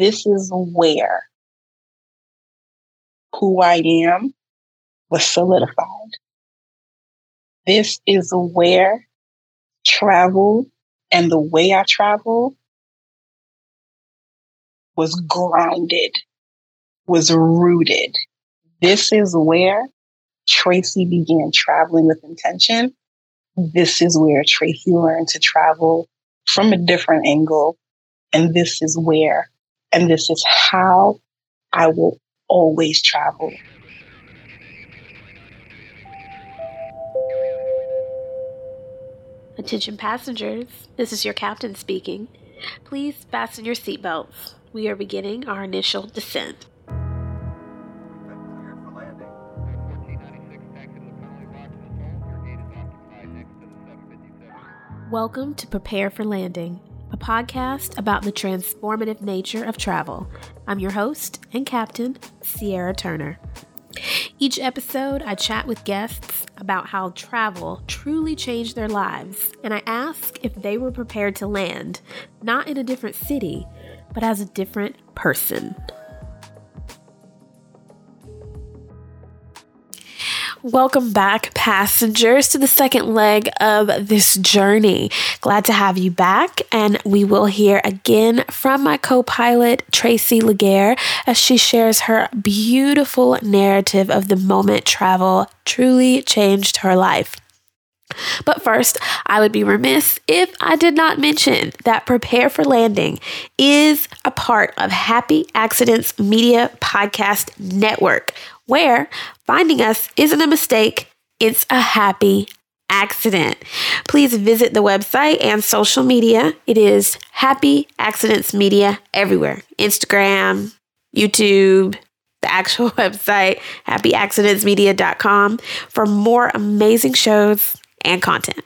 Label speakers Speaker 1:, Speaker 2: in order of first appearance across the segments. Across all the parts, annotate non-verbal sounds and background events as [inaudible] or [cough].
Speaker 1: this is where who I am was solidified. This is where travel and the way I travel was grounded, was rooted. This is where Tracy began traveling with intention. This is where Tracy learned to travel from a different angle. And this is where, and this is how I will always travel.
Speaker 2: Attention passengers, this is your captain speaking. Please fasten your seatbelts. We are beginning our initial descent. Welcome to Prepare for Landing, a podcast about the transformative nature of travel. I'm your host and captain, Sierra Turner. Each episode, I chat with guests about how travel truly changed their lives, and I ask if they were prepared to land, not in a different city, but as a different person. Welcome back, passengers, to the second leg of this journey. Glad to have you back, and we will hear again from my co pilot, Tracy Laguerre, as she shares her beautiful narrative of the moment travel truly changed her life. But first, I would be remiss if I did not mention that Prepare for Landing is a part of Happy Accidents Media Podcast Network, where finding us isn't a mistake, it's a happy accident. Please visit the website and social media. It is Happy Accidents Media everywhere Instagram, YouTube, the actual [laughs] website, happyaccidentsmedia.com, for more amazing shows and content.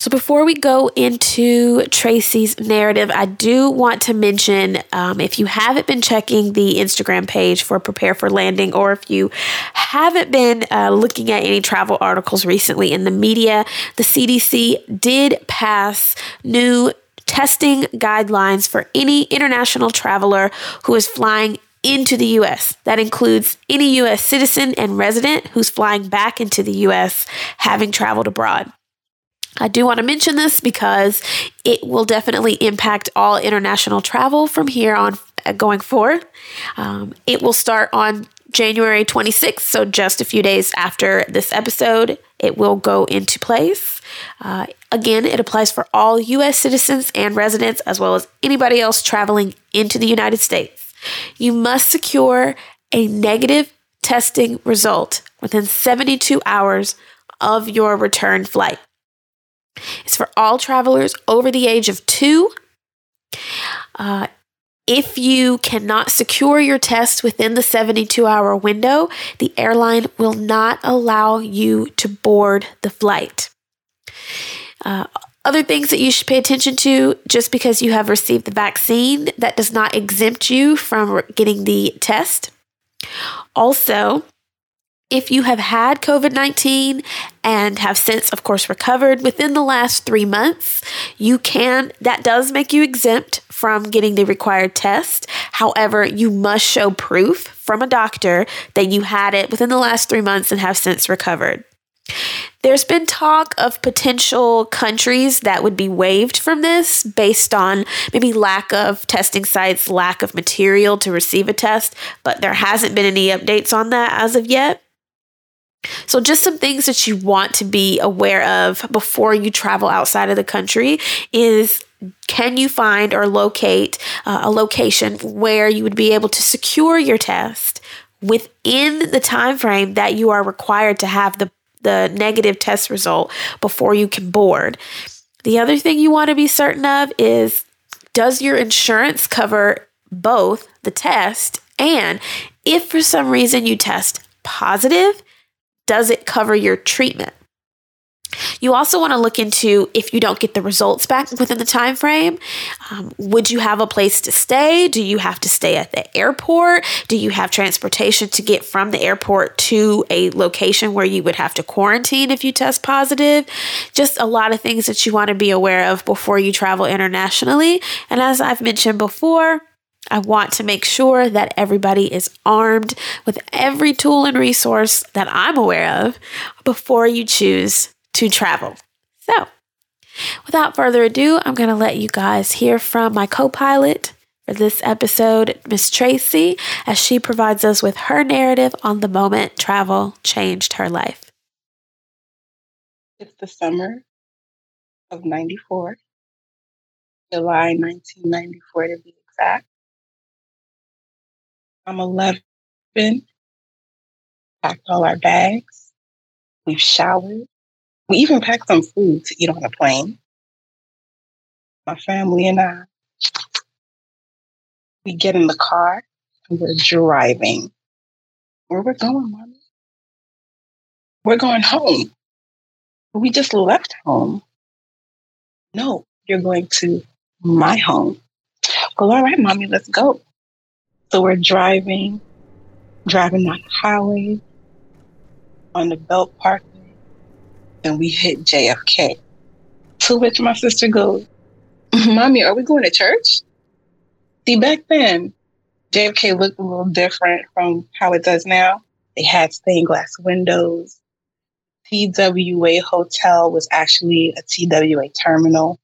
Speaker 2: So, before we go into Tracy's narrative, I do want to mention um, if you haven't been checking the Instagram page for Prepare for Landing, or if you haven't been uh, looking at any travel articles recently in the media, the CDC did pass new testing guidelines for any international traveler who is flying into the US. That includes any US citizen and resident who's flying back into the US having traveled abroad. I do want to mention this because it will definitely impact all international travel from here on uh, going forward. Um, it will start on January 26th, so just a few days after this episode, it will go into place. Uh, again, it applies for all U.S. citizens and residents, as well as anybody else traveling into the United States. You must secure a negative testing result within 72 hours of your return flight. It's for all travelers over the age of two. Uh, if you cannot secure your test within the 72 hour window, the airline will not allow you to board the flight. Uh, other things that you should pay attention to just because you have received the vaccine, that does not exempt you from getting the test. Also, if you have had COVID 19 and have since, of course, recovered within the last three months, you can, that does make you exempt from getting the required test. However, you must show proof from a doctor that you had it within the last three months and have since recovered. There's been talk of potential countries that would be waived from this based on maybe lack of testing sites, lack of material to receive a test, but there hasn't been any updates on that as of yet. So, just some things that you want to be aware of before you travel outside of the country is can you find or locate uh, a location where you would be able to secure your test within the time frame that you are required to have the, the negative test result before you can board? The other thing you want to be certain of is does your insurance cover both the test and if for some reason you test positive, does it cover your treatment? You also want to look into if you don't get the results back within the time frame, um, would you have a place to stay? Do you have to stay at the airport? Do you have transportation to get from the airport to a location where you would have to quarantine if you test positive? Just a lot of things that you want to be aware of before you travel internationally. And as I've mentioned before, I want to make sure that everybody is armed with every tool and resource that I'm aware of before you choose to travel. So, without further ado, I'm going to let you guys hear from my co pilot for this episode, Miss Tracy, as she provides us with her narrative on the moment travel changed her life.
Speaker 1: It's the summer of 94, July 1994 to be exact. I'm 11, packed all our bags. We've showered. We even packed some food to eat on the plane. My family and I, we get in the car and we're driving. Where we're going, mommy? We're going home. We just left home. No, you're going to my home. Well, all right, mommy, let's go. So we're driving, driving on the highway on the Belt Parkway, and we hit JFK. To which my sister goes, mm-hmm. Mommy, are we going to church? See, back then, JFK looked a little different from how it does now. They had stained glass windows. TWA Hotel was actually a TWA terminal.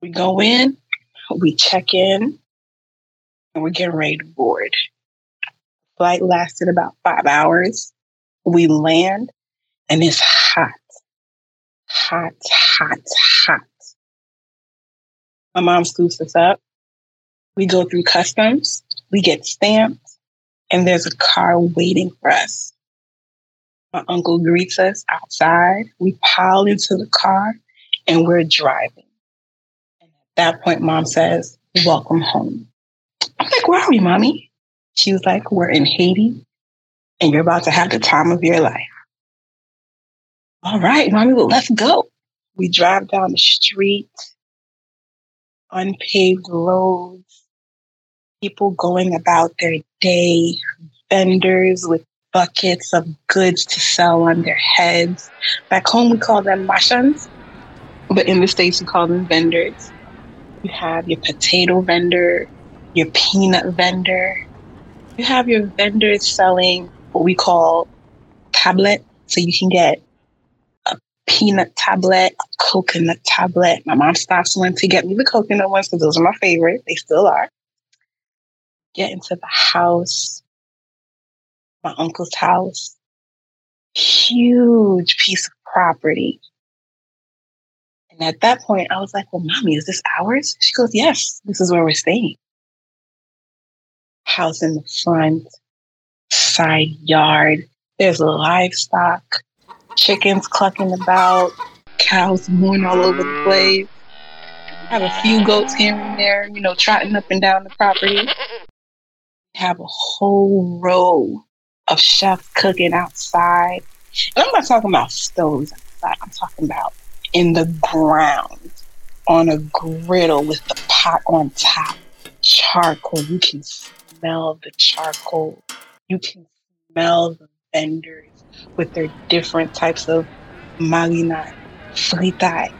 Speaker 1: We go in, we check in, and we're getting ready to board. Flight lasted about five hours. We land and it's hot, hot, hot, hot. My mom scoops us up. We go through customs. We get stamped and there's a car waiting for us. My uncle greets us outside. We pile into the car and we're driving. And at that point, mom says, welcome home. I'm like, where are we, mommy? She was like, we're in Haiti and you're about to have the time of your life. All right, mommy, well, let's go. We drive down the street, unpaved roads, people going about their day, vendors with buckets of goods to sell on their heads. Back home, we call them mashans, but in the States, we call them vendors. You have your potato vendor, your peanut vendor. You have your vendors selling what we call tablet. So you can get a peanut tablet, a coconut tablet. My mom stops one to get me the coconut ones because those are my favorite. They still are. Get into the house, my uncle's house. Huge piece of property. And at that point, I was like, well, mommy, is this ours? She goes, yes, this is where we're staying house in the front, side yard. There's livestock, chickens clucking about, cows mooing all over the place. I Have a few goats here and there, you know, trotting up and down the property. Have a whole row of chefs cooking outside. And I'm not talking about stoves outside. I'm talking about in the ground on a griddle with the pot on top, charcoal. You can smell the charcoal. You can smell the vendors with their different types of marina, fritai,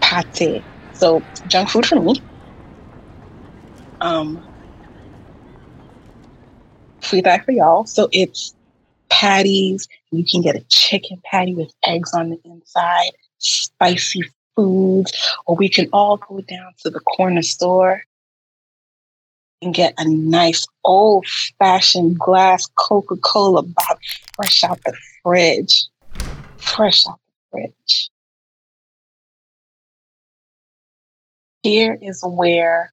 Speaker 1: pate. So junk food for me. Um, fritai for y'all. So it's patties. You can get a chicken patty with eggs on the inside, spicy foods, or we can all go down to the corner store and get a nice old fashioned glass Coca Cola bottle fresh out the fridge. Fresh out the fridge. Here is where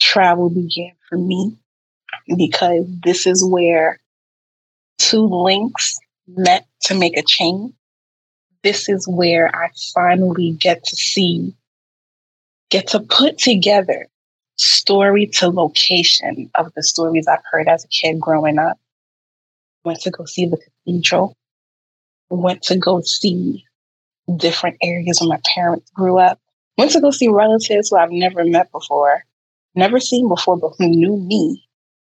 Speaker 1: travel began for me because this is where two links met to make a chain. This is where I finally get to see, get to put together story to location of the stories I've heard as a kid growing up. Went to go see the cathedral. Went to go see different areas where my parents grew up. Went to go see relatives who I've never met before, never seen before, but who knew me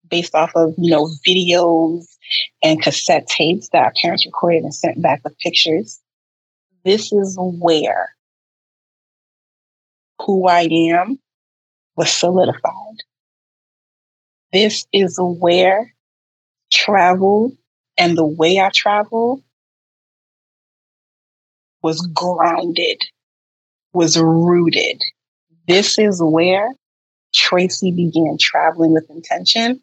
Speaker 1: based off of, you know, videos and cassette tapes that our parents recorded and sent back with pictures. This is where who I am was solidified. This is where travel and the way I travel was grounded, was rooted. This is where Tracy began traveling with intention.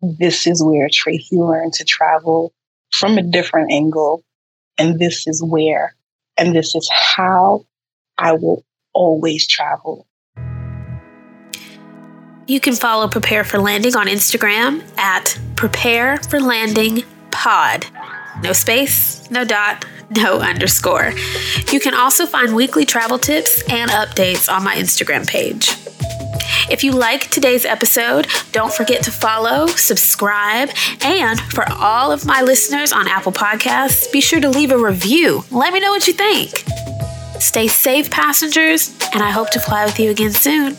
Speaker 1: This is where Tracy learned to travel from a different angle. And this is where, and this is how I will always travel.
Speaker 2: You can follow Prepare for Landing on Instagram at Prepare for Landing Pod. No space, no dot, no underscore. You can also find weekly travel tips and updates on my Instagram page. If you like today's episode, don't forget to follow, subscribe, and for all of my listeners on Apple Podcasts, be sure to leave a review. Let me know what you think. Stay safe, passengers, and I hope to fly with you again soon.